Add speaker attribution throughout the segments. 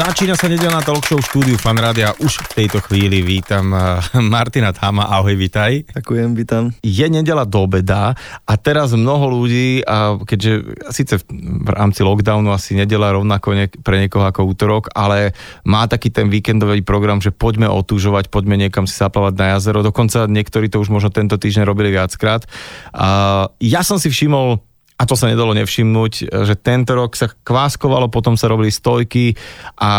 Speaker 1: Začína sa nedelná talk show štúdiu Fanrádia. Už v tejto chvíli vítam eh, Martina Thama. Ahoj, vitaj.
Speaker 2: Ďakujem, vítam.
Speaker 1: Je nedela do obeda a teraz mnoho ľudí, a keďže síce v rámci lockdownu asi nedela rovnako ne, pre niekoho ako útorok, ale má taký ten víkendový program, že poďme otúžovať, poďme niekam si zaplávať na jazero. Dokonca niektorí to už možno tento týždeň robili viackrát. A ja som si všimol a to sa nedalo nevšimnúť, že tento rok sa kváskovalo, potom sa robili stojky a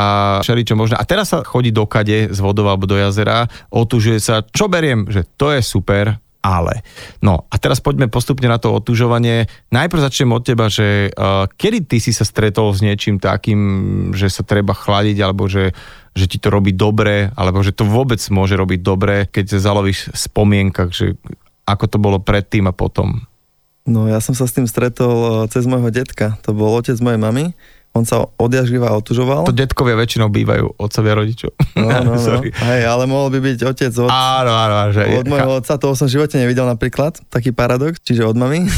Speaker 1: všeličo možné. A teraz sa chodí do kade z vodov alebo do jazera, otužuje sa, čo beriem, že to je super, ale. No a teraz poďme postupne na to otužovanie. Najprv začnem od teba, že uh, kedy ty si sa stretol s niečím takým, že sa treba chladiť, alebo že, že ti to robí dobre, alebo že to vôbec môže robiť dobre, keď sa zalovíš v spomienkach, že ako to bolo predtým a potom.
Speaker 2: No ja som sa s tým stretol eh, cez môjho detka. To bol otec mojej mamy on sa odjaživa otužoval.
Speaker 1: To detkovia väčšinou bývajú otcovia rodičov.
Speaker 2: No, no, no. Hej, ale mohol by byť otec od,
Speaker 1: áno, áno, že
Speaker 2: od môjho otca, toho som v živote nevidel napríklad, taký paradox, čiže od mami.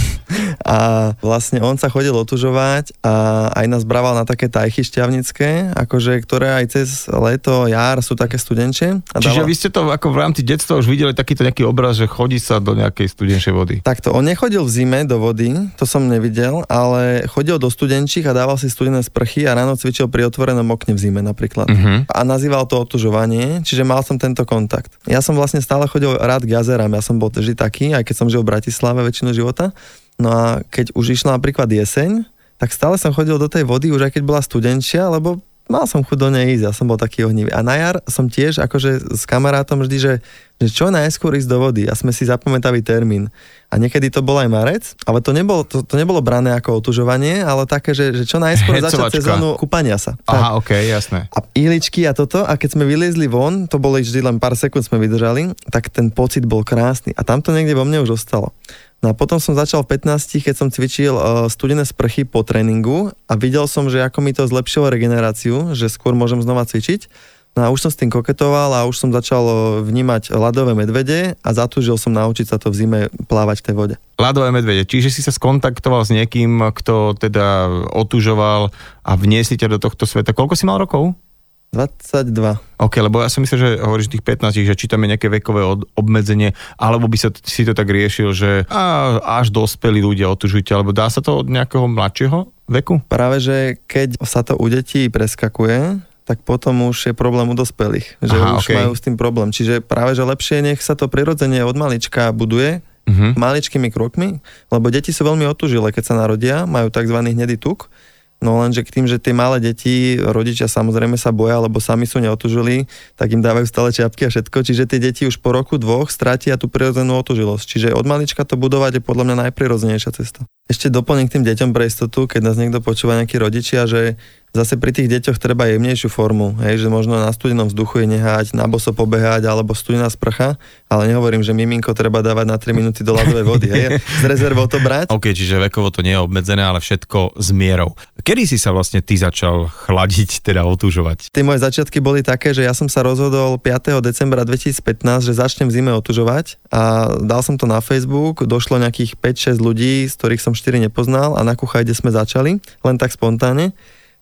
Speaker 2: A vlastne on sa chodil otužovať a aj nás brával na také tajchy šťavnické, akože, ktoré aj cez leto, jar sú také studenčie.
Speaker 1: A Čiže dala... vy ste to ako v rámci detstva už videli takýto nejaký obraz, že chodí sa do nejakej studenčej vody?
Speaker 2: Takto, on nechodil v zime do vody, to som nevidel, ale chodil do studenčích a dával si studené sprchy a ráno cvičil pri otvorenom okne v zime napríklad. Uh-huh. A nazýval to otužovanie, čiže mal som tento kontakt. Ja som vlastne stále chodil rád k jazerám, ja som bol vždy taký, aj keď som žil v Bratislave väčšinu života. No a keď už išla napríklad jeseň, tak stále som chodil do tej vody, už aj keď bola studenčia, lebo mal som chuť do nej ísť, ja som bol taký ohnivý. A na jar som tiež akože s kamarátom vždy, že, že čo najskôr ísť do vody a sme si zapamätali termín. A niekedy to bol aj marec, ale to nebolo, to, to nebolo brané ako otužovanie, ale také, že, že čo najskôr začať sezónu kúpania sa.
Speaker 1: Aha, ok, jasné.
Speaker 2: A ihličky a toto, a keď sme vyliezli von, to boli vždy len pár sekúnd sme vydržali, tak ten pocit bol krásny. A tam to niekde vo mne už ostalo. No a potom som začal v 15, keď som cvičil uh, studené sprchy po tréningu a videl som, že ako mi to zlepšilo regeneráciu, že skôr môžem znova cvičiť. No a už som s tým koketoval a už som začal uh, vnímať ľadové medvede a zatúžil som naučiť sa to v zime plávať v tej vode.
Speaker 1: Ľadové medvede, čiže si sa skontaktoval s niekým, kto teda otužoval a vniesli ťa do tohto sveta. Koľko si mal rokov?
Speaker 2: 22.
Speaker 1: OK, lebo ja som myslel, že hovoríš tých 15, že či tam je nejaké vekové od, obmedzenie, alebo by sa si to tak riešil, že á, až dospelí ľudia otužujte, alebo dá sa to od nejakého mladšieho veku?
Speaker 2: Práve, že keď sa to u detí preskakuje, tak potom už je problém u dospelých, že Aha, už okay. majú s tým problém. Čiže práve, že lepšie nech sa to prirodzene od malička buduje, uh-huh. maličkými krokmi, lebo deti sú veľmi otužilé, keď sa narodia, majú tzv. hnedý tuk, No lenže k tým, že tie malé deti, rodičia samozrejme sa boja, lebo sami sú neotužili, tak im dávajú stále čiapky a všetko, čiže tie deti už po roku, dvoch stratia tú prirodzenú otužilosť. Čiže od malička to budovať je podľa mňa najprirodzenejšia cesta. Ešte doplním k tým deťom pre istotu, keď nás niekto počúva nejakí rodičia, že zase pri tých deťoch treba jemnejšiu formu, hej, že možno na studenom vzduchu je nehať, na boso pobehať alebo studená sprcha, ale nehovorím, že miminko treba dávať na 3 minúty do ľadovej vody, hej, z rezervou to brať.
Speaker 1: OK, čiže vekovo to nie je obmedzené, ale všetko s mierou. Kedy si sa vlastne ty začal chladiť, teda otužovať?
Speaker 2: Tie moje začiatky boli také, že ja som sa rozhodol 5. decembra 2015, že začnem v zime otužovať a dal som to na Facebook, došlo nejakých 5-6 ľudí, z ktorých som 4 nepoznal a na kuchajde sme začali, len tak spontánne.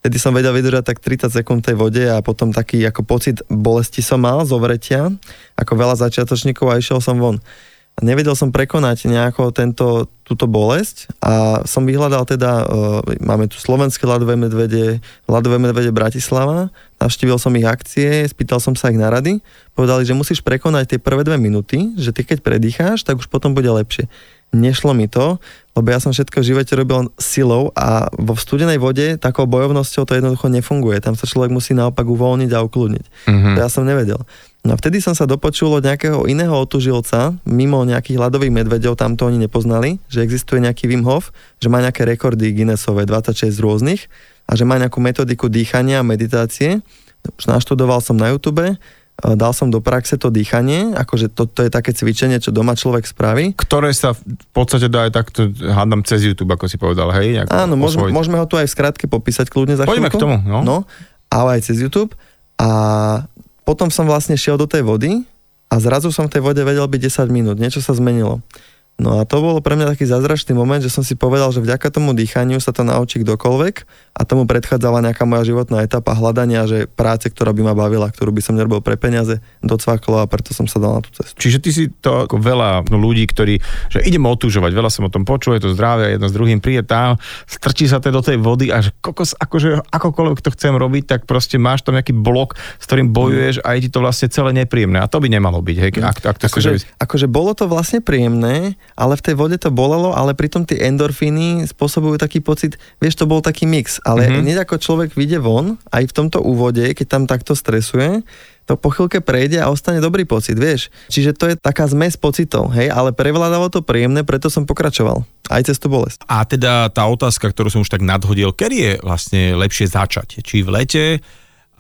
Speaker 2: Vtedy som vedel vydržať tak 30 sekúnd tej vode a potom taký ako pocit bolesti som mal zo vretia, ako veľa začiatočníkov a išiel som von. Nevedel som prekonať nejako tento, túto bolesť a som vyhľadal teda, uh, máme tu slovenské ľadové medvede, ľadové medvede Bratislava, navštívil som ich akcie, spýtal som sa ich na rady, povedali, že musíš prekonať tie prvé dve minúty, že ty keď predýcháš, tak už potom bude lepšie nešlo mi to, lebo ja som všetko v živote robil silou a vo studenej vode takou bojovnosťou to jednoducho nefunguje. Tam sa človek musí naopak uvoľniť a ukludniť. Mm-hmm. To ja som nevedel. No a vtedy som sa dopočul od nejakého iného otužilca, mimo nejakých ľadových medvedov, tam to oni nepoznali, že existuje nejaký Wim Hof, že má nejaké rekordy Guinnessové, 26 rôznych a že má nejakú metodiku dýchania a meditácie. Už naštudoval som na YouTube dal som do praxe to dýchanie, akože to, to je také cvičenie, čo doma človek spraví.
Speaker 1: Ktoré sa v podstate dá aj takto, hádam cez YouTube, ako si povedal, hej?
Speaker 2: Áno, môžeme, môžeme ho tu aj v skratke popísať kľudne za
Speaker 1: Poďme chvíľku. k tomu, no.
Speaker 2: no. Ale aj cez YouTube. A potom som vlastne šiel do tej vody a zrazu som v tej vode vedel byť 10 minút, niečo sa zmenilo. No a to bol pre mňa taký zázračný moment, že som si povedal, že vďaka tomu dýchaniu sa to naučí kdokoľvek a tomu predchádzala nejaká moja životná etapa hľadania, že práce, ktorá by ma bavila, ktorú by som nerobil pre peniaze, docvaklo a preto som sa dal na tú cestu.
Speaker 1: Čiže ty si to ako veľa ľudí, ktorí, že idem otužovať, veľa som o tom počul, je to zdravie, jedno s druhým príde tam, strčí sa to do tej vody a že kokos, akože akokoľvek to chcem robiť, tak proste máš tam nejaký blok, s ktorým bojuješ a je ti to vlastne celé nepríjemné. A to by nemalo byť, hej, ak, ak to
Speaker 2: akože, akože bolo to vlastne príjemné, ale v tej vode to bolelo, ale pritom tie endorfíny spôsobujú taký pocit, vieš, to bol taký mix, ale mm-hmm. hneď ako človek vyjde von, aj v tomto úvode, keď tam takto stresuje, to po chvíľke prejde a ostane dobrý pocit, vieš. Čiže to je taká zmes pocitov, hej, ale prevládalo to príjemné, preto som pokračoval. Aj cez tú bolesť.
Speaker 3: A teda tá otázka, ktorú som už tak nadhodil, kedy je vlastne lepšie začať? Či v lete,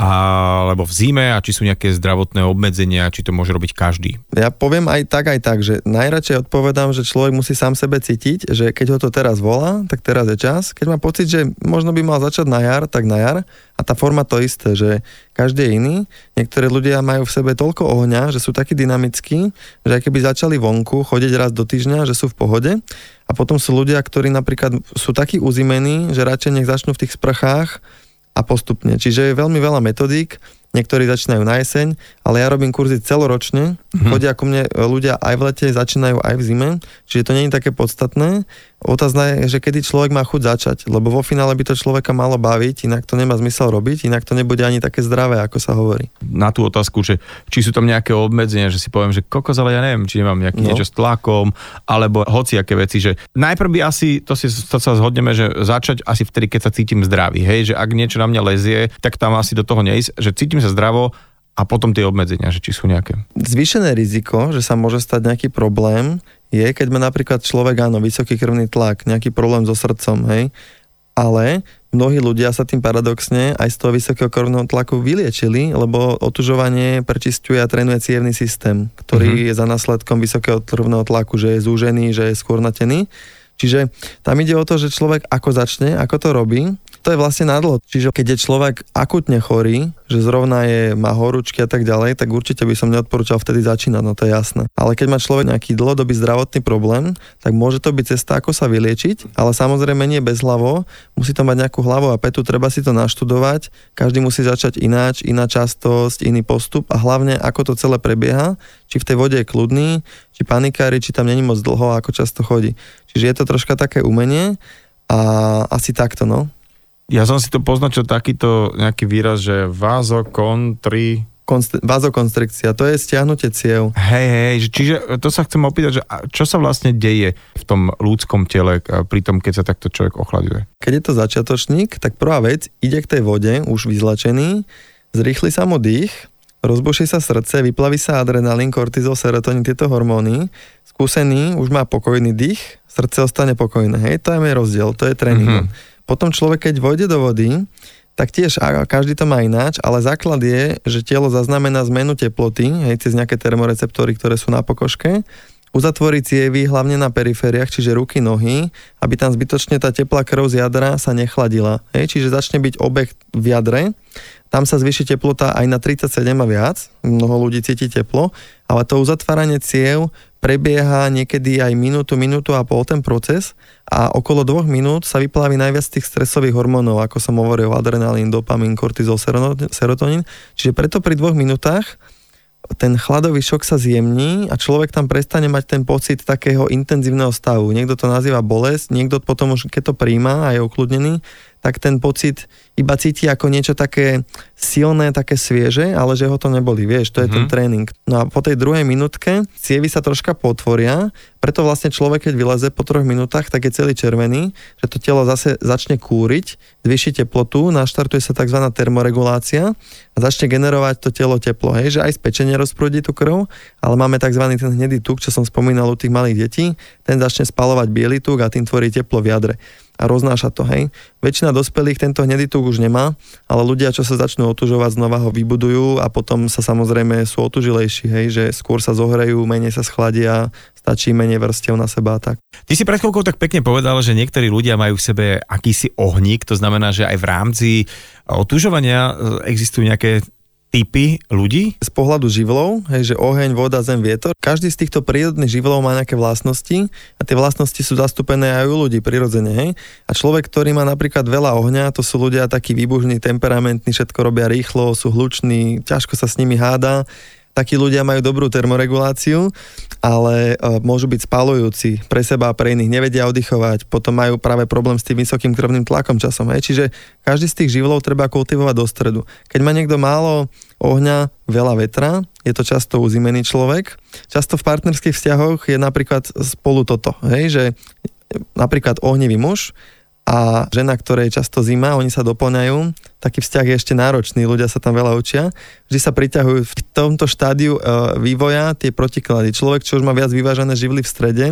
Speaker 3: alebo v zime a či sú nejaké zdravotné obmedzenia, či to môže robiť každý?
Speaker 2: Ja poviem aj tak, aj tak, že najradšej odpovedám, že človek musí sám sebe cítiť, že keď ho to teraz volá, tak teraz je čas. Keď má pocit, že možno by mal začať na jar, tak na jar. A tá forma to isté, že každý je iný. Niektorí ľudia majú v sebe toľko ohňa, že sú takí dynamickí, že aj keby začali vonku chodiť raz do týždňa, že sú v pohode. A potom sú ľudia, ktorí napríklad sú takí uzimení, že radšej nech začnú v tých sprchách a postupne. Čiže je veľmi veľa metodík, niektorí začínajú na jeseň, ale ja robím kurzy celoročne, mm-hmm. chodia ku mne ľudia aj v lete, začínajú aj v zime, čiže to nie je také podstatné. Otázna je, že kedy človek má chuť začať, lebo vo finále by to človeka malo baviť, inak to nemá zmysel robiť, inak to nebude ani také zdravé, ako sa hovorí.
Speaker 1: Na tú otázku, že či sú tam nejaké obmedzenia, že si poviem, že kokos, ale ja neviem, či nemám nejaký no. niečo s tlakom, alebo hociaké veci, že najprv by asi, to, si, to sa zhodneme, že začať asi vtedy, keď sa cítim zdravý, hej, že ak niečo na mňa lezie, tak tam asi do toho neísť, že cítim sa zdravo, a potom tie obmedzenia, že či sú nejaké.
Speaker 2: Zvýšené riziko, že sa môže stať nejaký problém, je, keď má napríklad človek, áno, vysoký krvný tlak, nejaký problém so srdcom, hej, ale mnohí ľudia sa tým paradoxne aj z toho vysokého krvného tlaku vyliečili, lebo otužovanie prečistuje a trénuje cievný systém, ktorý uh-huh. je za následkom vysokého krvného tlaku, že je zúžený, že je skôrnatený. Čiže tam ide o to, že človek ako začne, ako to robí, to je vlastne nadlo. Čiže keď je človek akutne chorý, že zrovna je, má horúčky a tak ďalej, tak určite by som neodporúčal vtedy začínať, no to je jasné. Ale keď má človek nejaký dlhodobý zdravotný problém, tak môže to byť cesta, ako sa vyliečiť, ale samozrejme nie bez hlavo, musí to mať nejakú hlavu a petu, treba si to naštudovať, každý musí začať ináč, iná častosť, iný postup a hlavne ako to celé prebieha, či v tej vode je kľudný, či panikári, či tam není moc dlho a ako často chodí. Čiže je to troška také umenie a asi takto, no.
Speaker 1: Ja som si to poznačil takýto nejaký výraz, že vazokontri...
Speaker 2: Konst- vazokonstrikcia, to je stiahnutie ciev.
Speaker 1: Hej, hej, čiže to sa chcem opýtať, že čo sa vlastne deje v tom ľudskom tele pri tom, keď sa takto človek ochladzuje?
Speaker 2: Keď je to začiatočník, tak prvá vec, ide k tej vode, už vyzlačený, zrýchli sa mu dých, rozbuší sa srdce, vyplaví sa adrenalín, kortizol, serotonín, tieto hormóny, skúsený už má pokojný dých, srdce ostane pokojné, hej, to je rozdiel, to je tréning. Mm-hmm. Potom človek, keď vojde do vody, tak tiež každý to má ináč, ale základ je, že telo zaznamená zmenu teploty, hej, cez nejaké termoreceptory, ktoré sú na pokožke, uzatvorí cievy hlavne na perifériách, čiže ruky, nohy, aby tam zbytočne tá teplá krv z jadra sa nechladila. Hej, čiže začne byť obeh v jadre, tam sa zvýši teplota aj na 37 a viac, mnoho ľudí cíti teplo, ale to uzatváranie ciev prebieha niekedy aj minútu, minútu a pol ten proces a okolo dvoch minút sa vyplaví najviac tých stresových hormónov, ako som hovoril, adrenalín, dopamín, kortizol, serotonín. Čiže preto pri dvoch minútach ten chladový šok sa zjemní a človek tam prestane mať ten pocit takého intenzívneho stavu. Niekto to nazýva bolesť, niekto potom už, keď to príjma a je ukludnený, tak ten pocit iba cíti ako niečo také silné, také svieže, ale že ho to neboli, vieš, to je mm-hmm. ten mhm. tréning. No a po tej druhej minútke cievy sa troška potvoria, preto vlastne človek, keď vyleze po troch minútach, tak je celý červený, že to telo zase začne kúriť, zvýši teplotu, naštartuje sa tzv. termoregulácia a začne generovať to telo teplo, hej, že aj spečenie rozprúdi tú krv, ale máme tzv. ten hnedý tuk, čo som spomínal u tých malých detí, ten začne spalovať biely tuk a tým tvorí teplo v jadre a roznáša to, hej. Väčšina dospelých tento hnedý tuk už nemá, ale ľudia, čo sa začnú otužovať, znova ho vybudujú a potom sa samozrejme sú otužilejší, hej, že skôr sa zohrejú, menej sa schladia, stačí menej vrstev na seba a tak.
Speaker 3: Ty si pred chvíľkou tak pekne povedal, že niektorí ľudia majú v sebe akýsi ohník, to znamená, že aj v rámci otužovania existujú nejaké typy ľudí?
Speaker 2: Z pohľadu živlov, hej, že oheň, voda, zem, vietor, každý z týchto prírodných živlov má nejaké vlastnosti a tie vlastnosti sú zastúpené aj u ľudí prirodzene. Hej. A človek, ktorý má napríklad veľa ohňa, to sú ľudia takí výbužní, temperamentní, všetko robia rýchlo, sú hluční, ťažko sa s nimi háda takí ľudia majú dobrú termoreguláciu, ale uh, môžu byť spalujúci pre seba a pre iných, nevedia oddychovať, potom majú práve problém s tým vysokým krvným tlakom časom. Hej. Čiže každý z tých živlov treba kultivovať do stredu. Keď má niekto málo ohňa, veľa vetra, je to často uzimený človek. Často v partnerských vzťahoch je napríklad spolu toto, hej, že napríklad ohnivý muž a žena, ktorej je často zima, oni sa doplňajú. Taký vzťah je ešte náročný, ľudia sa tam veľa učia. Vždy sa priťahujú v tomto štádiu e, vývoja tie protiklady. Človek, čo už má viac vyvážené živly v strede,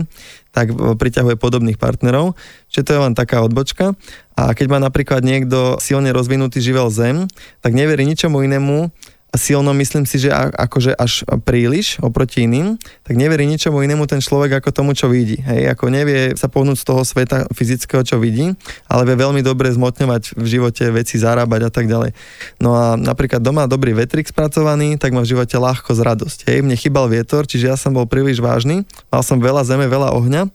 Speaker 2: tak e, priťahuje podobných partnerov. Čiže to je len taká odbočka. A keď má napríklad niekto silne rozvinutý živel zem, tak neverí ničomu inému, silno myslím si, že akože až príliš oproti iným, tak neverí ničomu inému ten človek ako tomu, čo vidí. Hej, ako nevie sa pohnúť z toho sveta fyzického, čo vidí, ale vie veľmi dobre zmotňovať v živote veci, zarábať a tak ďalej. No a napríklad doma dobrý vetrik spracovaný, tak má v živote ľahko z radosť. Hej, mne chýbal vietor, čiže ja som bol príliš vážny, mal som veľa zeme, veľa ohňa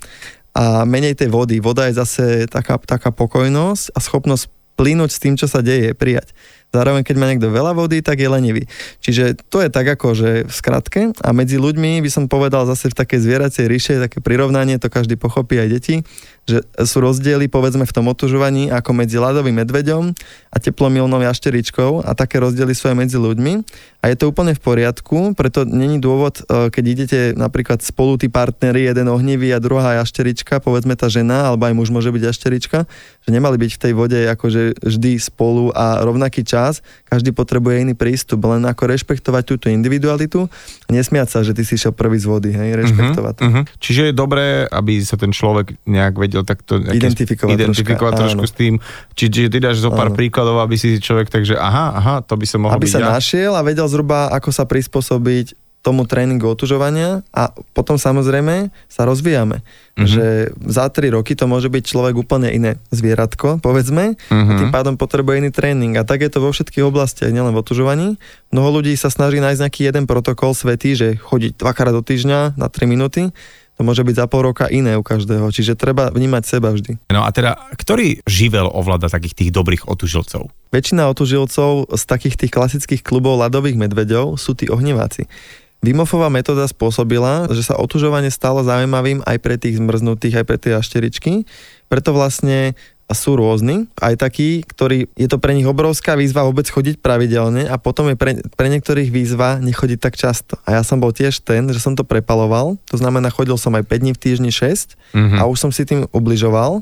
Speaker 2: a menej tej vody. Voda je zase taká, taká pokojnosť a schopnosť plynúť s tým, čo sa deje, prijať. Zároveň, keď má niekto veľa vody, tak je lenivý. Čiže to je tak ako, že v skratke. A medzi ľuďmi by som povedal zase v takej zvieracej ríše, také prirovnanie, to každý pochopí aj deti, že sú rozdiely povedzme v tom otužovaní ako medzi ľadovým medveďom a teplomilnou jašteričkou a také rozdiely sú aj medzi ľuďmi. A je to úplne v poriadku, preto není dôvod, e, keď idete napríklad spolu tí partnery, jeden ohnivý a druhá jašterička, povedzme tá žena, alebo aj muž môže byť jašterička, že nemali byť v tej vode akože vždy spolu a rovnaký čas, každý potrebuje iný prístup, len ako rešpektovať túto individualitu a nesmiať sa, že ty si šiel prvý z vody, hej, rešpektovať uh-huh, uh-huh.
Speaker 1: Čiže je dobré, aby sa ten človek nejak vedel takto
Speaker 2: identifikovať,
Speaker 1: identifikovať trošku, trošku s tým. Čiže ty dáš zo pár áno. príkladov, aby si človek takže aha, aha, to by som mohol
Speaker 2: aby
Speaker 1: byť
Speaker 2: sa
Speaker 1: ja.
Speaker 2: našiel a vedel zhruba, ako sa prispôsobiť tomu tréningu otužovania a potom samozrejme sa rozvíjame. Mm-hmm. Že za 3 roky to môže byť človek úplne iné zvieratko, povedzme, mm-hmm. a tým pádom potrebuje iný tréning. A tak je to vo všetkých oblastiach, nielen v otužovaní. Mnoho ľudí sa snaží nájsť nejaký jeden protokol svetý, že chodiť dvakrát do týždňa na 3 minúty to môže byť za pol roka iné u každého, čiže treba vnímať seba vždy.
Speaker 3: No a teda, ktorý živel ovláda takých tých dobrých otužilcov?
Speaker 2: Väčšina otužilcov z takých tých klasických klubov ľadových medveďov sú tí ohniváci. Vimofová metóda spôsobila, že sa otužovanie stalo zaujímavým aj pre tých zmrznutých, aj pre tie ašteričky. Preto vlastne sú rôzni, aj takí, ktorí, je to pre nich obrovská výzva vôbec chodiť pravidelne a potom je pre, pre niektorých výzva nechodiť tak často. A ja som bol tiež ten, že som to prepaloval, to znamená chodil som aj 5 dní v týždni 6 mm-hmm. a už som si tým ubližoval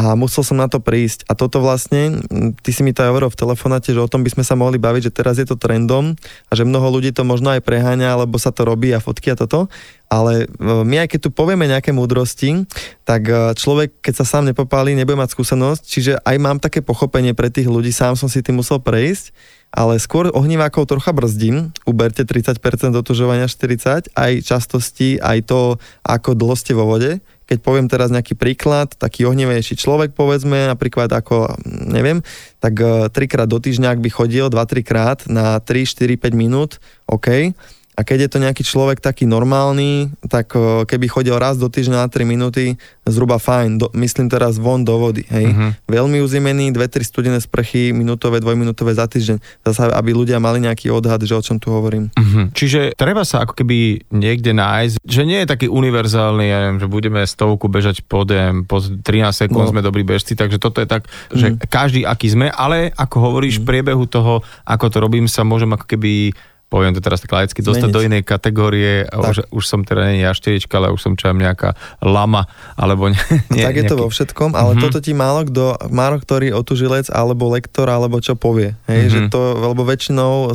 Speaker 2: a musel som na to prísť. A toto vlastne, ty si mi to aj hovoril v telefonáte, že o tom by sme sa mohli baviť, že teraz je to trendom a že mnoho ľudí to možno aj preháňa, alebo sa to robí a fotky a toto. Ale e, my aj keď tu povieme nejaké múdrosti, tak e, človek, keď sa sám nepopálí, nebude mať skúsenosť, čiže aj mám také pochopenie pre tých ľudí, sám som si tým musel prejsť, ale skôr ohnivákov trocha brzdím, uberte 30% dotužovania 40, aj častosti, aj to, ako dlho ste vo vode, keď poviem teraz nejaký príklad, taký ohnevejší človek povedzme, napríklad ako, neviem, tak e, trikrát do týždňa, ak by chodil 2-3 krát na 3, 4, 5 minút, OK, a keď je to nejaký človek taký normálny, tak keby chodil raz do týždňa na 3 minúty, zhruba fajn. Do, myslím teraz von do vody. Hej. Uh-huh. Veľmi uzimený, 2-3 studené sprchy, minútové, dvojminútové za týždeň. Zase, aby ľudia mali nejaký odhad, že o čom tu hovorím.
Speaker 1: Uh-huh. Čiže treba sa ako keby niekde nájsť, že nie je taký univerzálny, ja neviem, že budeme stovku bežať po, DM, po 13 sekúnd no. sme dobrí bežci, takže toto je tak, že uh-huh. každý aký sme, ale ako hovoríš, uh-huh. v priebehu toho, ako to robím, sa môžem ako keby poviem to teraz tak laicky, dostať do inej kategórie. Už, už som teda nie jašterička, ale už som čo nejaká lama, alebo nie,
Speaker 2: nie, Tak je nejaký... to vo všetkom, ale mm-hmm. toto ti málo kto, málo ktorý otužilec, alebo lektor, alebo čo povie. Hej, mm-hmm. že to, lebo väčšinou uh,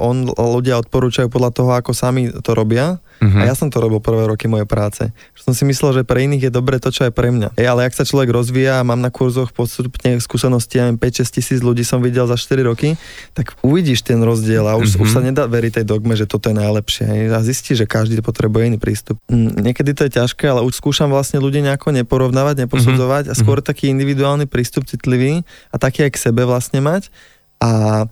Speaker 2: on, ľudia odporúčajú podľa toho, ako sami to robia Uh-huh. A ja som to robil prvé roky mojej práce. Som si myslel, že pre iných je dobre to, čo je pre mňa. E, ale ak sa človek rozvíja a mám na kurzoch postupne skúsenosti, aj 5-6 tisíc ľudí som videl za 4 roky, tak uvidíš ten rozdiel a už, uh-huh. už sa nedá veriť tej dogme, že toto je najlepšie. Hej. A zistí, že každý potrebuje iný prístup. Mm, niekedy to je ťažké, ale už skúšam vlastne ľudí nejako neporovnávať, neposudzovať uh-huh. a skôr uh-huh. taký individuálny prístup citlivý a taký aj k sebe vlastne mať. A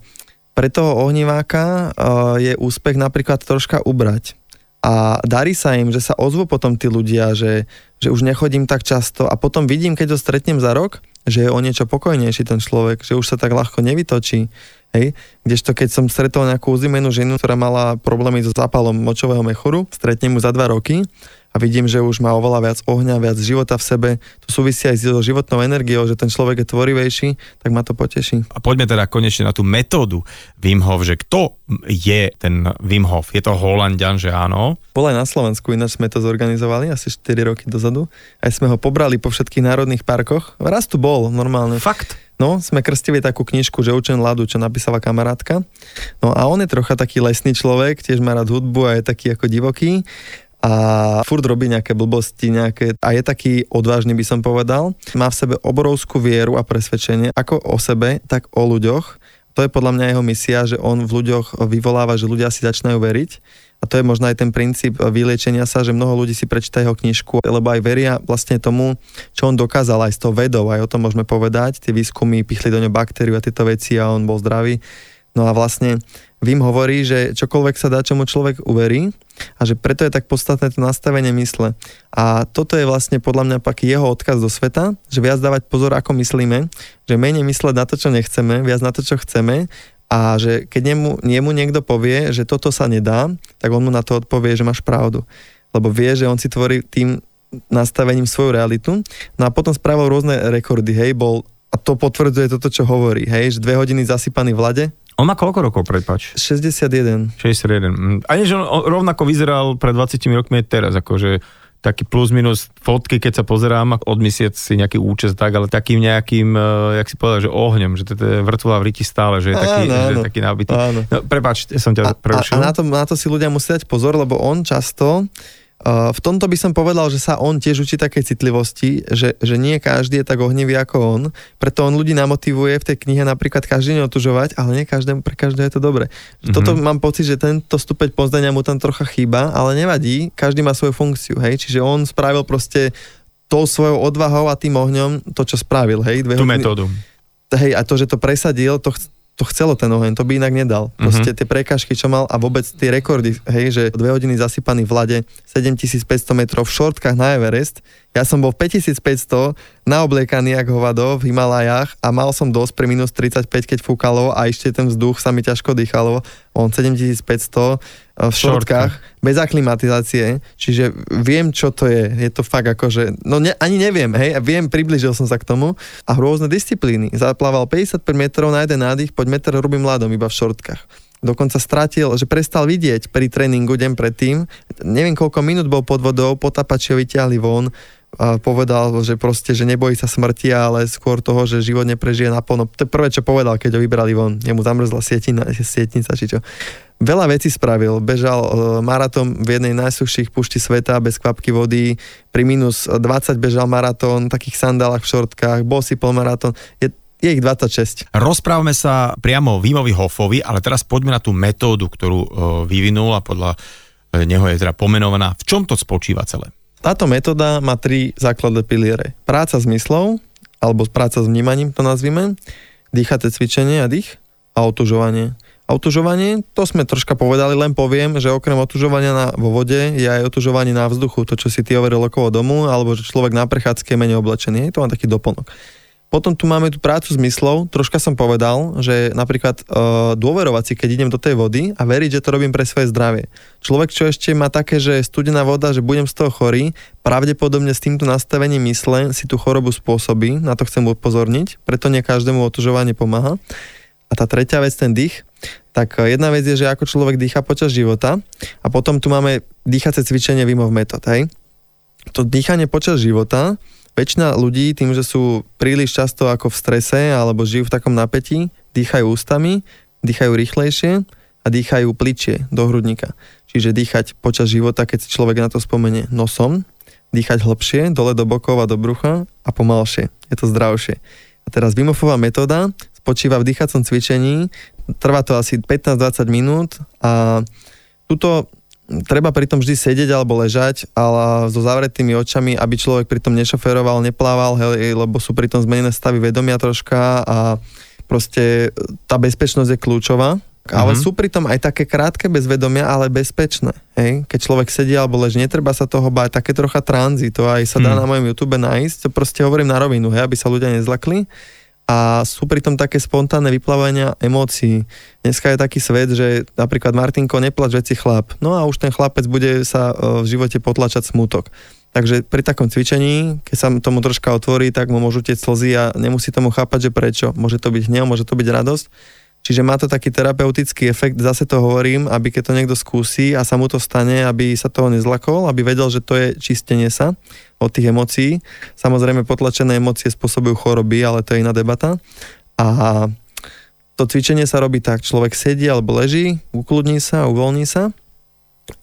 Speaker 2: pre toho ohniváka uh, je úspech napríklad troška ubrať. A darí sa im, že sa ozvu potom tí ľudia, že, že už nechodím tak často a potom vidím, keď ho stretnem za rok, že je o niečo pokojnejší ten človek, že už sa tak ľahko nevytočí. Hej? Kdežto keď som stretol nejakú uzimenú ženu, ktorá mala problémy so zápalom močového mechoru, stretnem mu za dva roky a vidím, že už má oveľa viac ohňa, viac života v sebe. To súvisí aj s životnou energiou, že ten človek je tvorivejší, tak ma to poteší.
Speaker 3: A poďme teda konečne na tú metódu Wim Hof, že kto je ten Wim Hof? Je to Holandian, že áno?
Speaker 2: Bol aj na Slovensku, ináč sme to zorganizovali asi 4 roky dozadu. Aj sme ho pobrali po všetkých národných parkoch. Raz tu bol normálne.
Speaker 3: Fakt?
Speaker 2: No, sme krstili takú knižku, že učen ľadu, čo napísala kamarátka. No a on je trocha taký lesný človek, tiež má rád hudbu a je taký ako divoký a furt robí nejaké blbosti nejaké, a je taký odvážny by som povedal. Má v sebe obrovskú vieru a presvedčenie ako o sebe, tak o ľuďoch. To je podľa mňa jeho misia, že on v ľuďoch vyvoláva, že ľudia si začínajú veriť. A to je možno aj ten princíp vyliečenia sa, že mnoho ľudí si prečíta jeho knižku, lebo aj veria vlastne tomu, čo on dokázal aj s tou vedou, aj o tom môžeme povedať. Tie výskumy pichli do ňo baktériu a tieto veci a on bol zdravý. No a vlastne Vím hovorí, že čokoľvek sa dá, čomu človek uverí a že preto je tak podstatné to nastavenie mysle. A toto je vlastne podľa mňa pak jeho odkaz do sveta, že viac dávať pozor, ako myslíme, že menej mysleť na to, čo nechceme, viac na to, čo chceme a že keď nemu, nemu niekto povie, že toto sa nedá, tak on mu na to odpovie, že máš pravdu. Lebo vie, že on si tvorí tým nastavením svoju realitu. No a potom spravil rôzne rekordy, hej, bol a to potvrdzuje toto, čo hovorí, hej, že dve hodiny zasypaný v lade,
Speaker 3: on má koľko rokov, prepač?
Speaker 2: 61.
Speaker 3: 61. A nie, že on rovnako vyzeral pred 20 rokmi teraz, akože taký plus minus fotky, keď sa pozerám, odmyslieť si nejaký účest tak, ale takým nejakým, uh, jak si povedal, že ohňom, že to je vrtvola v riti stále, že je taký, áno, že je taký nabitý. Áno. No, prepáč, som ťa prerušil.
Speaker 2: A, a na, to, na to si ľudia musia dať pozor, lebo on často v tomto by som povedal, že sa on tiež učí takej citlivosti, že, že nie každý je tak ohnivý ako on, preto on ľudí namotivuje v tej knihe napríklad každý neotužovať, ale nie každému, pre každého je to dobre. Mm-hmm. Toto mám pocit, že tento stupeň poznania mu tam trocha chýba, ale nevadí, každý má svoju funkciu, hej, čiže on spravil proste tou svojou odvahou a tým ohňom to, čo spravil, hej.
Speaker 3: Dve Tú hodiny, metódu.
Speaker 2: Hej, a to, že to presadil, to, to chcelo ten oheň, to by inak nedal. Mhm. Proste tie prekážky, čo mal a vôbec tie rekordy, hej, že dve hodiny zasypaný v lade, 7500 metrov v šortkách na Everest, ja som bol 5500 naobliekaný jak hovado v Himalajách a mal som dosť pri minus 35, keď fúkalo a ešte ten vzduch sa mi ťažko dýchalo. On 7500 eh, v šortkách, bez aklimatizácie, čiže viem, čo to je. Je to fakt ako, že, no ne, ani neviem, hej, viem, približil som sa k tomu a rôzne disciplíny. Zaplával 55 metrov na jeden nádych, poď meter robím ľadom iba v šortkách dokonca stratil, že prestal vidieť pri tréningu deň predtým. Neviem, koľko minút bol pod vodou, potapači ho vyťahli von, povedal, že proste, že nebojí sa smrti, ale skôr toho, že život neprežije naplno. To je prvé, čo povedal, keď ho vybrali von. Jemu zamrzla sietina, sietnica, či čo. Veľa vecí spravil. Bežal uh, maratón v jednej najsuchších pušti sveta bez kvapky vody. Pri minus 20 bežal maratón, takých sandálach v šortkách, bol si polmaratón. Je, je ich 26.
Speaker 3: Rozprávame sa priamo o Vímovi Hofovi, ale teraz poďme na tú metódu, ktorú uh, vyvinul a podľa uh, neho je teda pomenovaná. V čom to spočíva celé?
Speaker 2: Táto metóda má tri základné piliere. Práca s myslou, alebo práca s vnímaním to nazvime, dýchaté cvičenie a dých a otužovanie. Otužovanie, to sme troška povedali, len poviem, že okrem otužovania na, vo vode je aj otužovanie na vzduchu, to čo si ty overil okolo domu, alebo že človek na prechádzke je menej oblečený, to má taký doplnok. Potom tu máme tú prácu s myslou, troška som povedal, že napríklad e, dôverovať si, keď idem do tej vody a veriť, že to robím pre svoje zdravie. Človek, čo ešte má také, že studená voda, že budem z toho chorý, pravdepodobne s týmto nastavením mysle si tú chorobu spôsobí, na to chcem upozorniť, preto nie každému otužovanie pomáha. A tá tretia vec, ten dých, tak e, jedna vec je, že ako človek dýcha počas života a potom tu máme dýchacie cvičenie Wimov metód, hej. To dýchanie počas života väčšina ľudí tým, že sú príliš často ako v strese alebo žijú v takom napätí, dýchajú ústami, dýchajú rýchlejšie a dýchajú pličie do hrudníka. Čiže dýchať počas života, keď si človek na to spomenie nosom, dýchať hlbšie, dole do bokov a do brucha a pomalšie. Je to zdravšie. A teraz Wimofová metóda spočíva v dýchacom cvičení, trvá to asi 15-20 minút a tuto treba pri tom vždy sedieť alebo ležať, ale so zavretými očami, aby človek pri tom nešoferoval, neplával, hej, lebo sú pri tom zmenené stavy vedomia troška a proste tá bezpečnosť je kľúčová Ale mm-hmm. sú pritom aj také krátke bezvedomia, ale bezpečné. Hej? Keď človek sedí alebo leží, netreba sa toho báť, také trocha tranzy, to aj sa dá mm. na mojom YouTube nájsť, to proste hovorím na rovinu, hej, aby sa ľudia nezlakli. A sú pritom také spontánne vyplávania emócií. Dneska je taký svet, že napríklad Martinko, neplač veci chlap. No a už ten chlapec bude sa e, v živote potlačať smutok. Takže pri takom cvičení, keď sa tomu troška otvorí, tak mu môžu tie slzy a nemusí tomu chápať, že prečo. Môže to byť hnev, môže to byť radosť Čiže má to taký terapeutický efekt, zase to hovorím, aby keď to niekto skúsi a sa mu to stane, aby sa toho nezlakol, aby vedel, že to je čistenie sa od tých emócií. Samozrejme potlačené emócie spôsobujú choroby, ale to je iná debata. A to cvičenie sa robí tak, človek sedí alebo leží, ukludní sa, uvoľní sa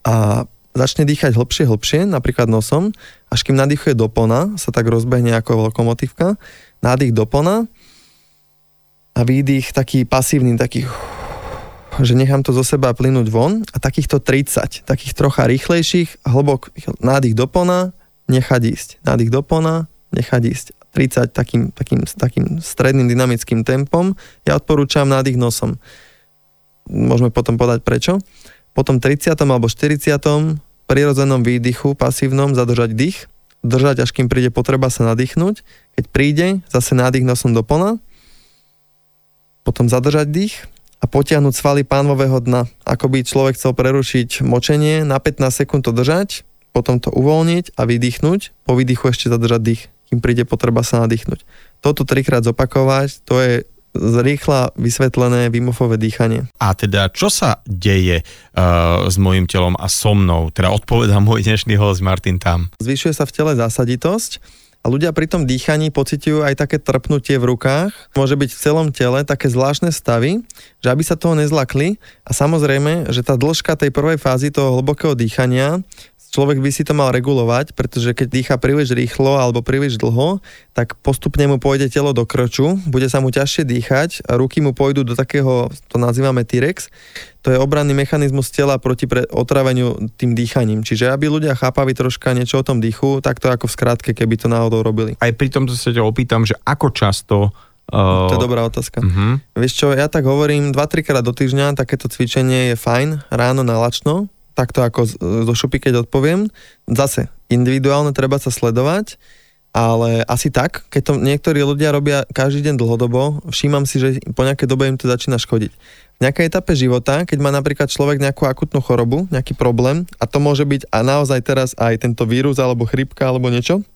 Speaker 2: a začne dýchať hlbšie, hlbšie, napríklad nosom, až kým nadýchuje do pona, sa tak rozbehne ako lokomotívka, nádych do pona, a výdych taký pasívny, taký že nechám to zo seba plynúť von a takýchto 30, takých trocha rýchlejších, hlbok nádych do pona, nechať ísť. Nádych do pona, nechať ísť. 30 takým, takým, takým stredným dynamickým tempom. Ja odporúčam nádych nosom. Môžeme potom podať prečo. Potom 30. alebo 40. prirodzenom výdychu, pasívnom, zadržať dých, držať, až kým príde potreba sa nadýchnuť. Keď príde, zase nádych nosom do pona, potom zadržať dých a potiahnuť svaly pánvového dna. Ako by človek chcel prerušiť močenie, na 15 sekúnd to držať, potom to uvoľniť a vydýchnuť, po výdychu ešte zadržať dých, kým príde potreba sa nadýchnuť. Toto trikrát zopakovať, to je rýchla vysvetlené vymofové dýchanie.
Speaker 1: A teda, čo sa deje uh, s mojim telom a so mnou? Teda odpovedá môj dnešný host Martin Tam.
Speaker 2: Zvyšuje sa v tele zásaditosť, a ľudia pri tom dýchaní pociťujú aj také trpnutie v rukách, môže byť v celom tele také zvláštne stavy, že aby sa toho nezlakli. A samozrejme, že tá dĺžka tej prvej fázy toho hlbokého dýchania človek by si to mal regulovať, pretože keď dýcha príliš rýchlo alebo príliš dlho, tak postupne mu pôjde telo do krču, bude sa mu ťažšie dýchať a ruky mu pôjdu do takého, to nazývame T-rex, to je obranný mechanizmus tela proti pre otraveniu tým dýchaním. Čiže aby ľudia chápali troška niečo o tom dýchu, tak to ako v skratke, keby to náhodou robili.
Speaker 1: Aj pri tomto sa ťa opýtam, že ako často
Speaker 2: Uh... To je dobrá otázka. Uh-huh. Vieš čo, ja tak hovorím 2-3 krát do týždňa, takéto cvičenie je fajn, ráno na lačno, takto ako zo šupy, keď odpoviem. Zase, individuálne treba sa sledovať, ale asi tak, keď to niektorí ľudia robia každý deň dlhodobo, všímam si, že po nejakej dobe im to začína škodiť. V nejakej etape života, keď má napríklad človek nejakú akutnú chorobu, nejaký problém, a to môže byť a naozaj teraz aj tento vírus, alebo chrypka, alebo niečo,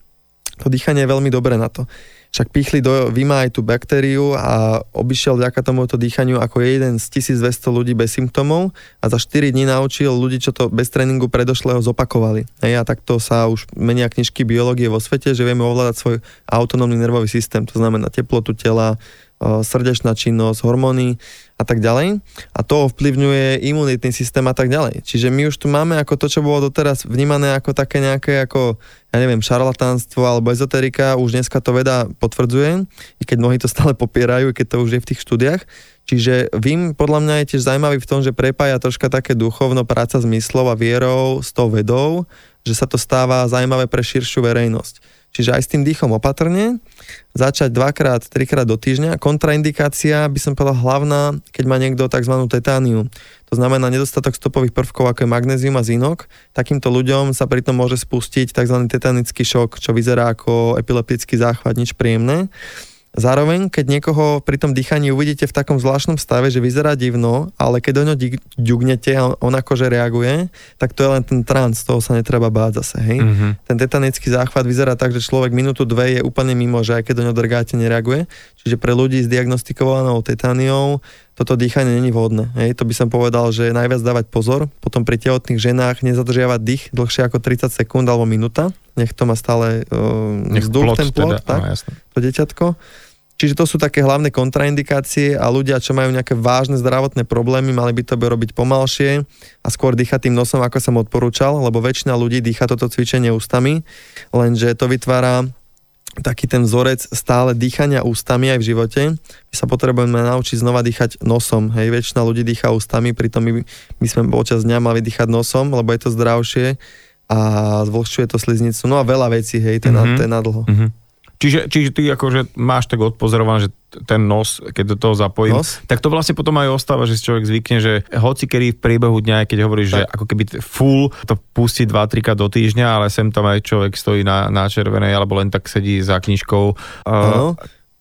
Speaker 2: to dýchanie je veľmi dobré na to však pichli do Vima aj tú baktériu a obišiel vďaka tomuto dýchaniu ako jeden z 1200 ľudí bez symptómov a za 4 dní naučil ľudí, čo to bez tréningu predošlého zopakovali. Hej, a takto sa už menia knižky biológie vo svete, že vieme ovládať svoj autonómny nervový systém, to znamená teplotu tela, srdečná činnosť, hormóny a tak ďalej. A to ovplyvňuje imunitný systém a tak ďalej. Čiže my už tu máme ako to, čo bolo doteraz vnímané ako také nejaké ako, ja neviem, šarlatánstvo alebo ezoterika, už dneska to veda potvrdzuje, i keď mnohí to stále popierajú, keď to už je v tých štúdiách. Čiže Vím podľa mňa je tiež zaujímavý v tom, že prepája troška také duchovno práca s myslou a vierou s tou vedou, že sa to stáva zaujímavé pre širšiu verejnosť. Čiže aj s tým dýchom opatrne, začať dvakrát, trikrát do týždňa. Kontraindikácia by som povedal hlavná, keď má niekto tzv. tetániu. To znamená nedostatok stopových prvkov, ako je magnézium a zinok. Takýmto ľuďom sa pritom môže spustiť tzv. tetanický šok, čo vyzerá ako epileptický záchvat, nič príjemné. Zároveň, keď niekoho pri tom dýchaní uvidíte v takom zvláštnom stave, že vyzerá divno, ale keď do ňo ďugnete a on akože reaguje, tak to je len ten trans, toho sa netreba báť zase, hej. Mm-hmm. Ten tetanický záchvat vyzerá tak, že človek minútu, dve je úplne mimo, že aj keď do ňo drgáte, nereaguje. Čiže pre ľudí s diagnostikovanou tetániou toto dýchanie není vhodné. Hej. To by som povedal, že najviac dávať pozor, potom pri tehotných ženách nezadržiavať dých dlhšie ako 30 sekúnd alebo minúta, nech to má stále uh, vzduch, ten plot, teda, tak, no, to deťatko. Čiže to sú také hlavné kontraindikácie a ľudia, čo majú nejaké vážne zdravotné problémy, mali by to robiť pomalšie a skôr dýchať tým nosom, ako som odporúčal, lebo väčšina ľudí dýcha toto cvičenie ústami, lenže to vytvára taký ten vzorec stále dýchania ústami aj v živote. My sa potrebujeme naučiť znova dýchať nosom. Hej, väčšina ľudí dýcha ústami, pritom my, my sme počas dňa mali dýchať nosom, lebo je to zdravšie a zvlhčuje to sliznicu. No a veľa vecí, hej, to, mm-hmm. je, na, to je na dlho. Mm-hmm.
Speaker 3: Čiže, čiže ty akože máš tak odpozorované, že ten nos, keď do toho zapojím, nos? tak to vlastne potom aj ostáva, že si človek zvykne, že hoci kedy v priebehu dňa, keď hovoríš, tak. že ako keby full to pustí 2-3 krát do týždňa, ale sem tam aj človek stojí na, na červenej alebo len tak sedí za knižkou.
Speaker 2: Uh,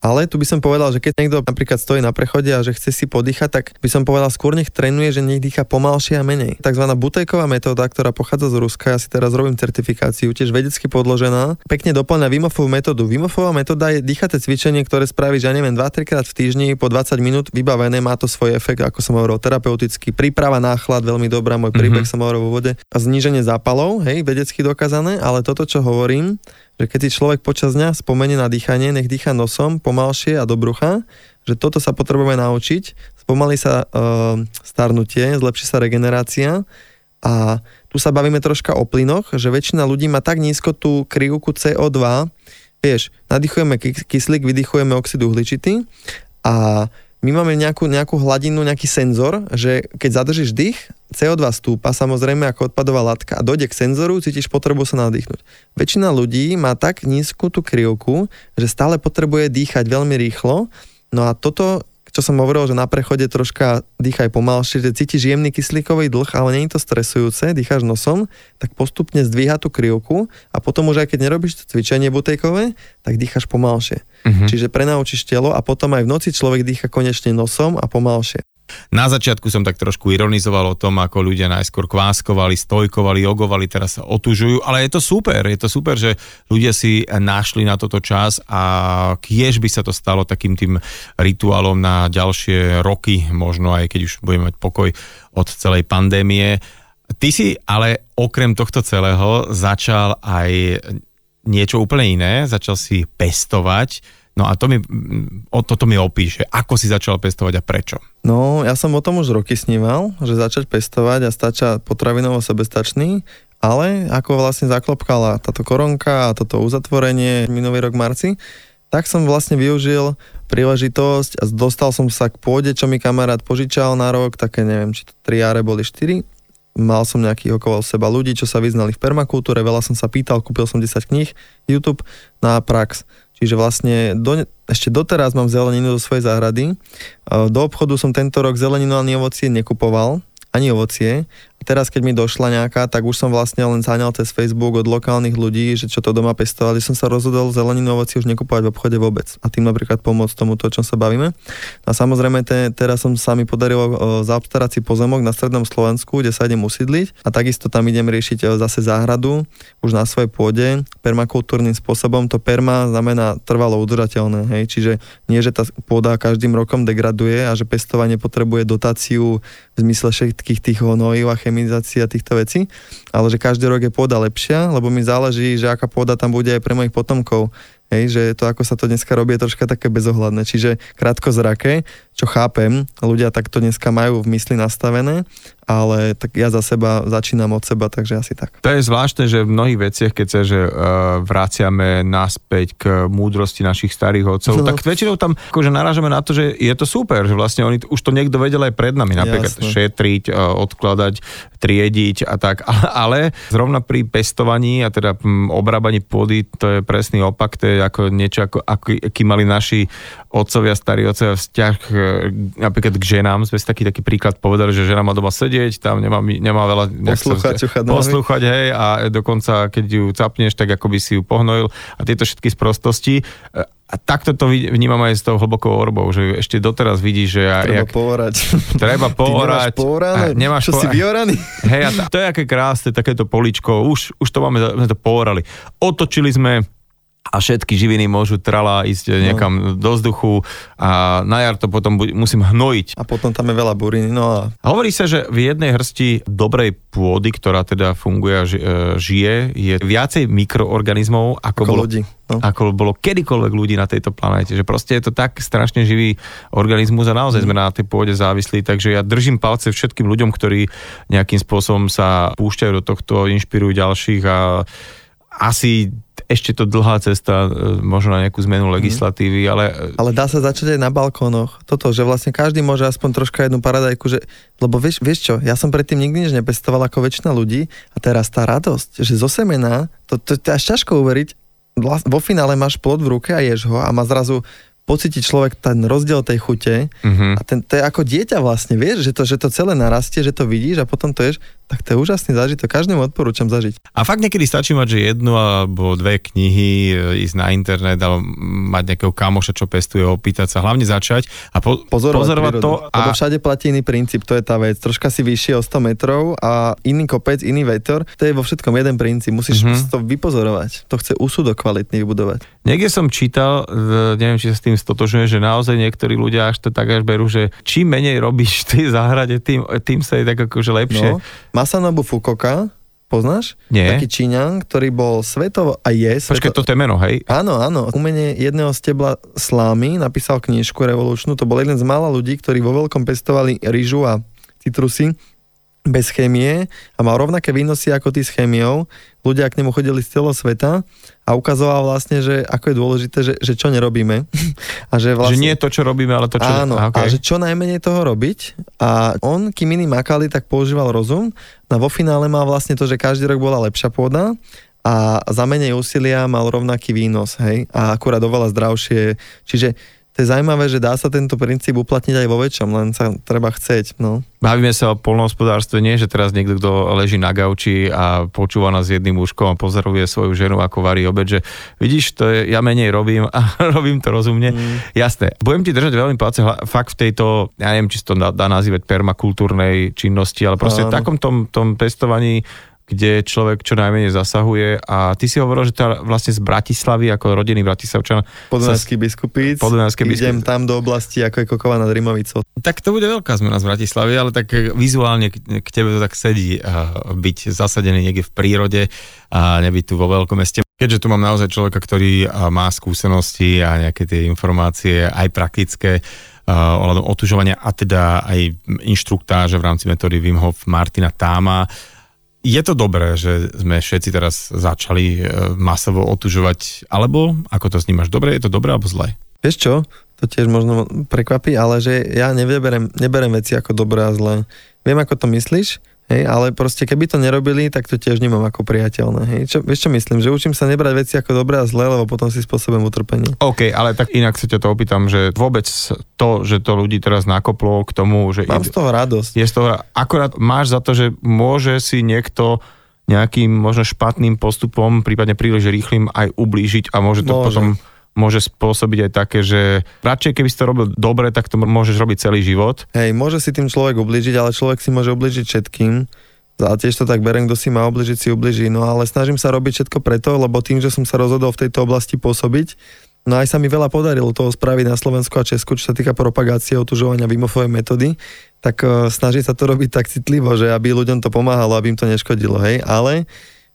Speaker 2: ale tu by som povedal, že keď niekto napríklad stojí na prechode a že chce si podýchať, tak by som povedal skôr nech trénuje, že nech dýcha pomalšie a menej. Takzvaná butejková metóda, ktorá pochádza z Ruska, ja si teraz robím certifikáciu, tiež vedecky podložená, pekne doplňa Vimofovú metódu. Vimofová metóda je dýchaté cvičenie, ktoré spraví, že ja neviem, 2-3 krát v týždni po 20 minút vybavené, má to svoj efekt, ako som hovoril, terapeutický, príprava na chlad, veľmi dobrá, môj príbeh mm-hmm. som hovoril vo vode, a zníženie zápalov, hej, vedecky dokázané, ale toto, čo hovorím, že keď si človek počas dňa spomenie na dýchanie, nech dýcha nosom pomalšie a do brucha, že toto sa potrebujeme naučiť, spomalí sa e, starnutie, zlepší sa regenerácia. A tu sa bavíme troška o plynoch, že väčšina ľudí má tak nízko tú krivku CO2, vieš, nadýchujeme kyslík, vydychujeme oxid uhličitý a my máme nejakú, nejakú hladinu, nejaký senzor, že keď zadržíš dých, CO2 stúpa samozrejme ako odpadová látka a dojde k senzoru, cítiš potrebu sa nadýchnuť. Väčšina ľudí má tak nízku tú krivku, že stále potrebuje dýchať veľmi rýchlo, no a toto čo som hovoril, že na prechode troška dýchaj pomalšie, že cítiš jemný kyslíkový dlh, ale nie je to stresujúce, dýcháš nosom, tak postupne zdvíha tú krivku a potom už aj keď nerobíš to cvičenie butejkové, tak dýcháš pomalšie. Uh-huh. Čiže prenaučíš telo a potom aj v noci človek dýcha konečne nosom a pomalšie.
Speaker 1: Na začiatku som tak trošku ironizoval o tom, ako ľudia najskôr kváskovali, stojkovali, jogovali, teraz sa otužujú, ale je to super, je to super, že ľudia si našli na toto čas a kiež by sa to stalo takým tým rituálom na ďalšie roky, možno aj keď už budeme mať pokoj od celej pandémie. Ty si ale okrem tohto celého začal aj niečo úplne iné, začal si pestovať No a to mi, o toto mi opíše, ako si začal pestovať a prečo.
Speaker 2: No, ja som o tom už roky sníval, že začať pestovať a stača potravinovo sebestačný, ale ako vlastne zaklopkala táto koronka a toto uzatvorenie minulý rok marci, tak som vlastne využil príležitosť a dostal som sa k pôde, čo mi kamarát požičal na rok, také neviem, či to 3 jare boli 4. Mal som nejakých okolo seba ľudí, čo sa vyznali v permakultúre, veľa som sa pýtal, kúpil som 10 kníh, YouTube na prax. Čiže vlastne do, ešte doteraz mám zeleninu do svojej záhrady. Do obchodu som tento rok zeleninu ani ovocie nekupoval, ani ovocie. Teraz, keď mi došla nejaká, tak už som vlastne len zaňal cez Facebook od lokálnych ľudí, že čo to doma pestovali. Som sa rozhodol zeleninu ovocie už nekupovať v obchode vôbec. A tým napríklad pomôcť tomu, o čom sa bavíme. A samozrejme, te, teraz som sa mi podarilo zaobstarať si pozemok na strednom Slovensku, kde sa idem usídliť. A takisto tam idem riešiť zase záhradu už na svojej pôde permakultúrnym spôsobom. To perma znamená trvalo udržateľné. Hej? Čiže nie, že tá pôda každým rokom degraduje a že pestovanie potrebuje dotáciu v zmysle všetkých tých hnojív a chemizácia týchto vecí, ale že každý rok je pôda lepšia, lebo mi záleží, že aká pôda tam bude aj pre mojich potomkov. Hej, že to, ako sa to dneska robí, je troška také bezohľadné. Čiže krátko zrake, čo chápem, ľudia takto dneska majú v mysli nastavené, ale tak ja za seba začínam od seba, takže asi tak.
Speaker 1: To je zvláštne, že v mnohých veciach, keď sa že uh, vraciame naspäť k múdrosti našich starých otcov, no. tak väčšinou tam akože narážame na to, že je to super, že vlastne oni už to niekto vedel aj pred nami, napríklad Jasne. šetriť, uh, odkladať, triediť a tak, ale zrovna pri pestovaní a teda um, obrábaní pôdy, to je presný opak, to je ako niečo, ako, aký mali naši otcovia, starí otcovia vzťah e, napríklad k ženám. Sme si taký, taký príklad povedali, že žena má doma sedieť, tam nemá, nemá veľa...
Speaker 2: Poslúchať,
Speaker 1: sa, poslúchať, hej, a dokonca keď ju capneš, tak ako by si ju pohnojil a tieto všetky sprostosti. A takto to vnímam aj s tou hlbokou orbou, že ešte doteraz vidíš, že...
Speaker 2: Treba jak, poorať.
Speaker 1: Treba poorať.
Speaker 2: Ty nemáš poorané?
Speaker 1: Nemáš
Speaker 2: Čo po... si vyoraný?
Speaker 1: Hej, a to je aké krásne, takéto poličko. Už, už to máme, sme to poorali. Otočili sme a všetky živiny môžu trala ísť no. niekam do vzduchu a na jar to potom musím hnojiť.
Speaker 2: A potom tam je veľa buriny. No a...
Speaker 1: Hovorí sa, že v jednej hrsti dobrej pôdy, ktorá teda funguje a e, žije, je viacej mikroorganizmov, ako, ako bolo, ľudí. No. ako bolo kedykoľvek ľudí na tejto planéte. Že proste je to tak strašne živý organizmus a naozaj mm. sme na tej pôde závislí. Takže ja držím palce všetkým ľuďom, ktorí nejakým spôsobom sa púšťajú do tohto, inšpirujú ďalších a asi ešte to dlhá cesta, e, možno na nejakú zmenu mhm. legislatívy, ale...
Speaker 2: Ale dá sa začať aj na balkónoch. Toto, že vlastne každý môže aspoň troška jednu paradajku, že... Lebo vieš, vieš čo, ja som predtým nikdy nič nepestoval ako väčšina ľudí a teraz tá radosť, že zo semena, to, to, to až ťažko uveriť, vo finále máš plod v ruke a ješ ho a má zrazu pocíti človek ten rozdiel tej chute uh-huh. a ten, to je ako dieťa vlastne, vieš, že to, že to celé narastie, že to vidíš a potom to ješ, tak to je úžasný zážitok, každému odporúčam zažiť.
Speaker 1: A fakt niekedy stačí mať, že jednu alebo dve knihy, e, ísť na internet alebo mať nejakého kamoša, čo pestuje, opýtať sa, hlavne začať a po, pozorovať, pozorovať to.
Speaker 2: A... Lebo všade platí iný princíp, to je tá vec. Troška si vyššie o 100 metrov a iný kopec, iný vetor, to je vo všetkom jeden princíp. Musíš uh-huh. to vypozorovať. To chce úsudok kvalitný vybudovať.
Speaker 1: Niekde som čítal, e, neviem, či sa s tým stotožňuje, že naozaj niektorí ľudia až to tak až berú, že čím menej robíš v tej záhrade, tým, tým sa je tak akože lepšie. No,
Speaker 2: Masanobu Fukoka, poznáš?
Speaker 1: Nie.
Speaker 2: Taký Číňan, ktorý bol svetovo a je.
Speaker 1: Počkej, sveto... to je meno, hej?
Speaker 2: Áno, áno. Umenie jedného stebla slámy napísal knižku revolučnú. To bol jeden z mála ľudí, ktorí vo veľkom pestovali rýžu a citrusy bez chémie a mal rovnaké výnosy ako ty s chémiou. Ľudia k nemu chodili z celého sveta a ukazoval vlastne, že ako je dôležité, že, že čo nerobíme.
Speaker 1: a že, vlastne, že nie to, čo robíme, ale to, čo...
Speaker 2: Áno, a, okay. a že čo najmenej toho robiť. A on, kým iní makali, tak používal rozum. No a vo finále mal vlastne to, že každý rok bola lepšia pôda a za menej úsilia mal rovnaký výnos, hej, a akurát oveľa zdravšie. Čiže to je zaujímavé, že dá sa tento princíp uplatniť aj vo väčšom, len sa treba chceť. No.
Speaker 1: Bavíme sa o polnohospodárstve, nie že teraz niekto, kto leží na gauči a počúva nás jedným úškom a pozoruje svoju ženu, ako varí obed, že vidíš, to je, ja menej robím a robím to rozumne. Mm. Jasné. Budem ti držať veľmi palce fakt v tejto, ja neviem, či to dá, dá nazývať permakultúrnej činnosti, ale proste v takom tom, tom testovaní kde človek čo najmenej zasahuje a ty si hovoril, že to vlastne z Bratislavy, ako rodiny Bratislavčan.
Speaker 2: Podunajský biskupíc.
Speaker 1: Podunajský biskupíc.
Speaker 2: Idem tam do oblasti, ako je Kokova nad Rimovicou.
Speaker 1: Tak to bude veľká zmena z Bratislavy, ale tak vizuálne k tebe to tak sedí byť zasadený niekde v prírode a nebyť tu vo veľkom meste. Keďže tu mám naozaj človeka, ktorý má skúsenosti a nejaké tie informácie aj praktické, ohľadom otužovania a teda aj inštruktáže v rámci metódy Wim Hof Martina Táma je to dobré, že sme všetci teraz začali e, masovo otužovať, alebo ako to snímaš, dobre, je to dobré alebo zlé?
Speaker 2: Vieš čo, to tiež možno prekvapí, ale že ja neberem, neberem veci ako dobré a zlé. Viem, ako to myslíš, Hej, ale proste keby to nerobili, tak to tiež nemám ako priateľné. Hej. Čo, vieš čo myslím? Že učím sa nebrať veci ako dobré a zlé, lebo potom si spôsobujem utrpenie.
Speaker 1: OK, ale tak inak sa ťa to opýtam, že vôbec to, že to ľudí teraz nakoplo k tomu, že...
Speaker 2: Mám z toho radosť.
Speaker 1: Je z toho, akorát máš za to, že môže si niekto nejakým možno špatným postupom, prípadne príliš rýchlým aj ublížiť a môže to môže. potom môže spôsobiť aj také, že radšej keby si to robil dobre, tak to môžeš robiť celý život.
Speaker 2: Hej, môže si tým človek ubližiť, ale človek si môže ubližiť všetkým. A tiež to tak berem, kto si má obližiť, si ubliží. No ale snažím sa robiť všetko preto, lebo tým, že som sa rozhodol v tejto oblasti pôsobiť, No aj sa mi veľa podarilo toho spraviť na Slovensku a Česku, čo sa týka propagácie otužovania Vimofovej metódy, tak uh, snaží sa to robiť tak citlivo, že aby ľuďom to pomáhalo, aby im to neškodilo, hej, ale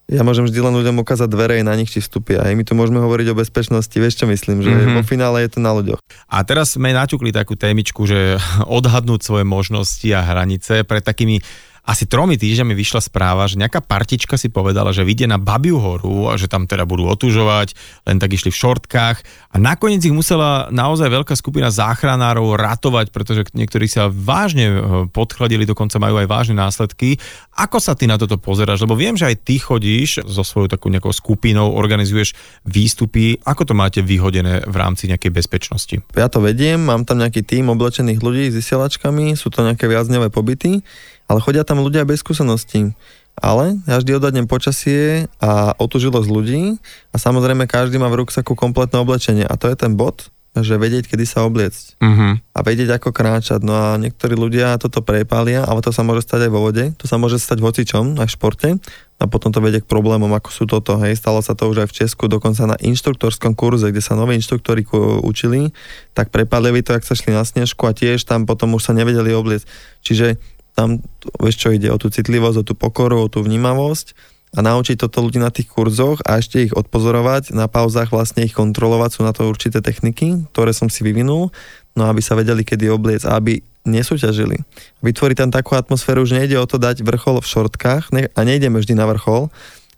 Speaker 2: ja môžem vždy len ľuďom ukázať dvere na nich či vstupia. Aj my tu môžeme hovoriť o bezpečnosti, vieš čo myslím, že mm-hmm. vo finále je to na ľuďoch.
Speaker 1: A teraz sme naťukli takú témičku, že odhadnúť svoje možnosti a hranice pred takými asi tromi týždňami vyšla správa, že nejaká partička si povedala, že vyjde na Babiu horu a že tam teda budú otužovať, len tak išli v šortkách a nakoniec ich musela naozaj veľká skupina záchranárov ratovať, pretože niektorí sa vážne e, podchladili, dokonca majú aj vážne následky. Ako sa ty na toto pozeráš? Lebo viem, že aj ty chodíš so svojou takou nejakou skupinou, organizuješ výstupy. Ako to máte vyhodené v rámci nejakej bezpečnosti?
Speaker 2: Ja to vediem, mám tam nejaký tým oblečených ľudí s vysielačkami, sú to nejaké viacdňové pobyty ale chodia tam ľudia bez skúseností. Ale ja vždy odadnem počasie a otužilosť ľudí a samozrejme každý má v ruksaku kompletné oblečenie a to je ten bod, že vedieť, kedy sa obliecť uh-huh. a vedieť, ako kráčať. No a niektorí ľudia toto prepália, ale to sa môže stať aj vo vode, to sa môže stať v hocičom, aj v športe a potom to vedie k problémom, ako sú toto. Hej, stalo sa to už aj v Česku, dokonca na inštruktorskom kurze, kde sa noví inštruktori učili, tak prepálili to, ak sa šli na snežku a tiež tam potom už sa nevedeli obliecť. Čiže tam, vieš čo, ide o tú citlivosť, o tú pokoru, o tú vnímavosť a naučiť toto ľudí na tých kurzoch a ešte ich odpozorovať, na pauzách vlastne ich kontrolovať, sú na to určité techniky, ktoré som si vyvinul, no aby sa vedeli, kedy obliec a aby nesúťažili. Vytvoriť tam takú atmosféru, že nejde o to dať vrchol v šortkách ne, a nejdeme vždy na vrchol,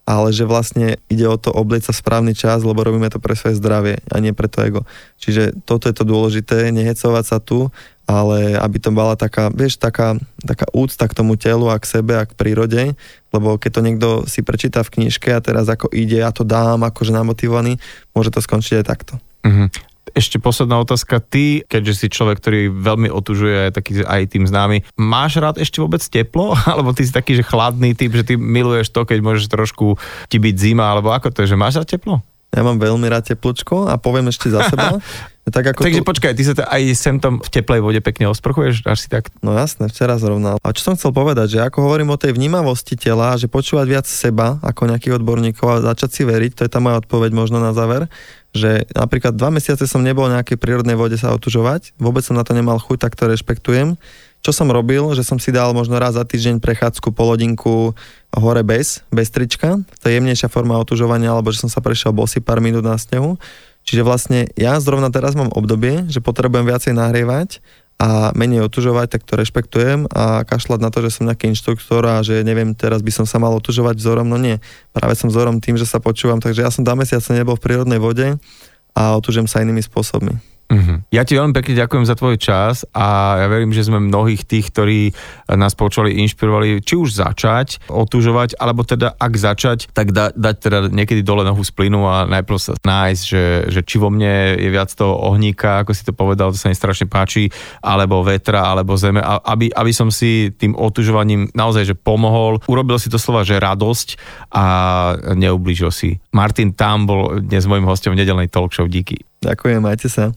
Speaker 2: ale že vlastne ide o to oblieť sa správny čas, lebo robíme to pre svoje zdravie a nie pre to ego. Čiže toto je to dôležité, nehecovať sa tu, ale aby to bola taká, vieš, taká, taká úcta k tomu telu a k sebe a k prírode, lebo keď to niekto si prečíta v knižke a teraz ako ide, ja to dám, akože namotivovaný, môže to skončiť aj takto.
Speaker 1: Uh-huh. Ešte posledná otázka. Ty, keďže si človek, ktorý veľmi otužuje, taký aj tým známy, máš rád ešte vôbec teplo? Alebo ty si taký, že chladný typ, že ty miluješ to, keď môžeš trošku ti byť zima, alebo ako to je, že máš rád teplo?
Speaker 2: Ja mám veľmi rád teplčko a poviem ešte za seba.
Speaker 1: tak ako Takže tu... počkaj, ty sa to aj sem tam v teplej vode pekne osprchuješ? Až si tak?
Speaker 2: No jasné, včera zrovna. A čo som chcel povedať, že ako hovorím o tej vnímavosti tela, že počúvať viac seba ako nejakých odborníkov a začať si veriť, to je tá moja odpoveď možno na záver, že napríklad dva mesiace som nebol v nejakej prírodnej vode sa otužovať, vôbec som na to nemal chuť, tak to rešpektujem. Čo som robil, že som si dal možno raz za týždeň prechádzku polodinku hore bez, bez trička, to je jemnejšia forma otužovania, alebo že som sa prešiel bosy pár minút na snehu. Čiže vlastne ja zrovna teraz mám obdobie, že potrebujem viacej nahrievať a menej otužovať, tak to rešpektujem a kašľať na to, že som nejaký inštruktor a že neviem, teraz by som sa mal otužovať vzorom, no nie. Práve som vzorom tým, že sa počúvam, takže ja som dva mesiace nebol v prírodnej vode a otužujem sa inými spôsobmi.
Speaker 1: Uh-huh. Ja ti veľmi pekne ďakujem za tvoj čas a ja verím, že sme mnohých tých, ktorí nás počuli, inšpirovali, či už začať otužovať, alebo teda ak začať, tak da, dať teda niekedy dole nohu z plynu a najprv sa nájsť, že, že či vo mne je viac toho ohníka, ako si to povedal, to sa mi strašne páči, alebo vetra, alebo zeme, aby, aby som si tým otužovaním naozaj že pomohol. Urobil si to slova, že radosť a neublížil si. Martin Tam bol dnes môjim hostom v nedelnej talk show. Díky.
Speaker 2: Ďakujem, majte sa.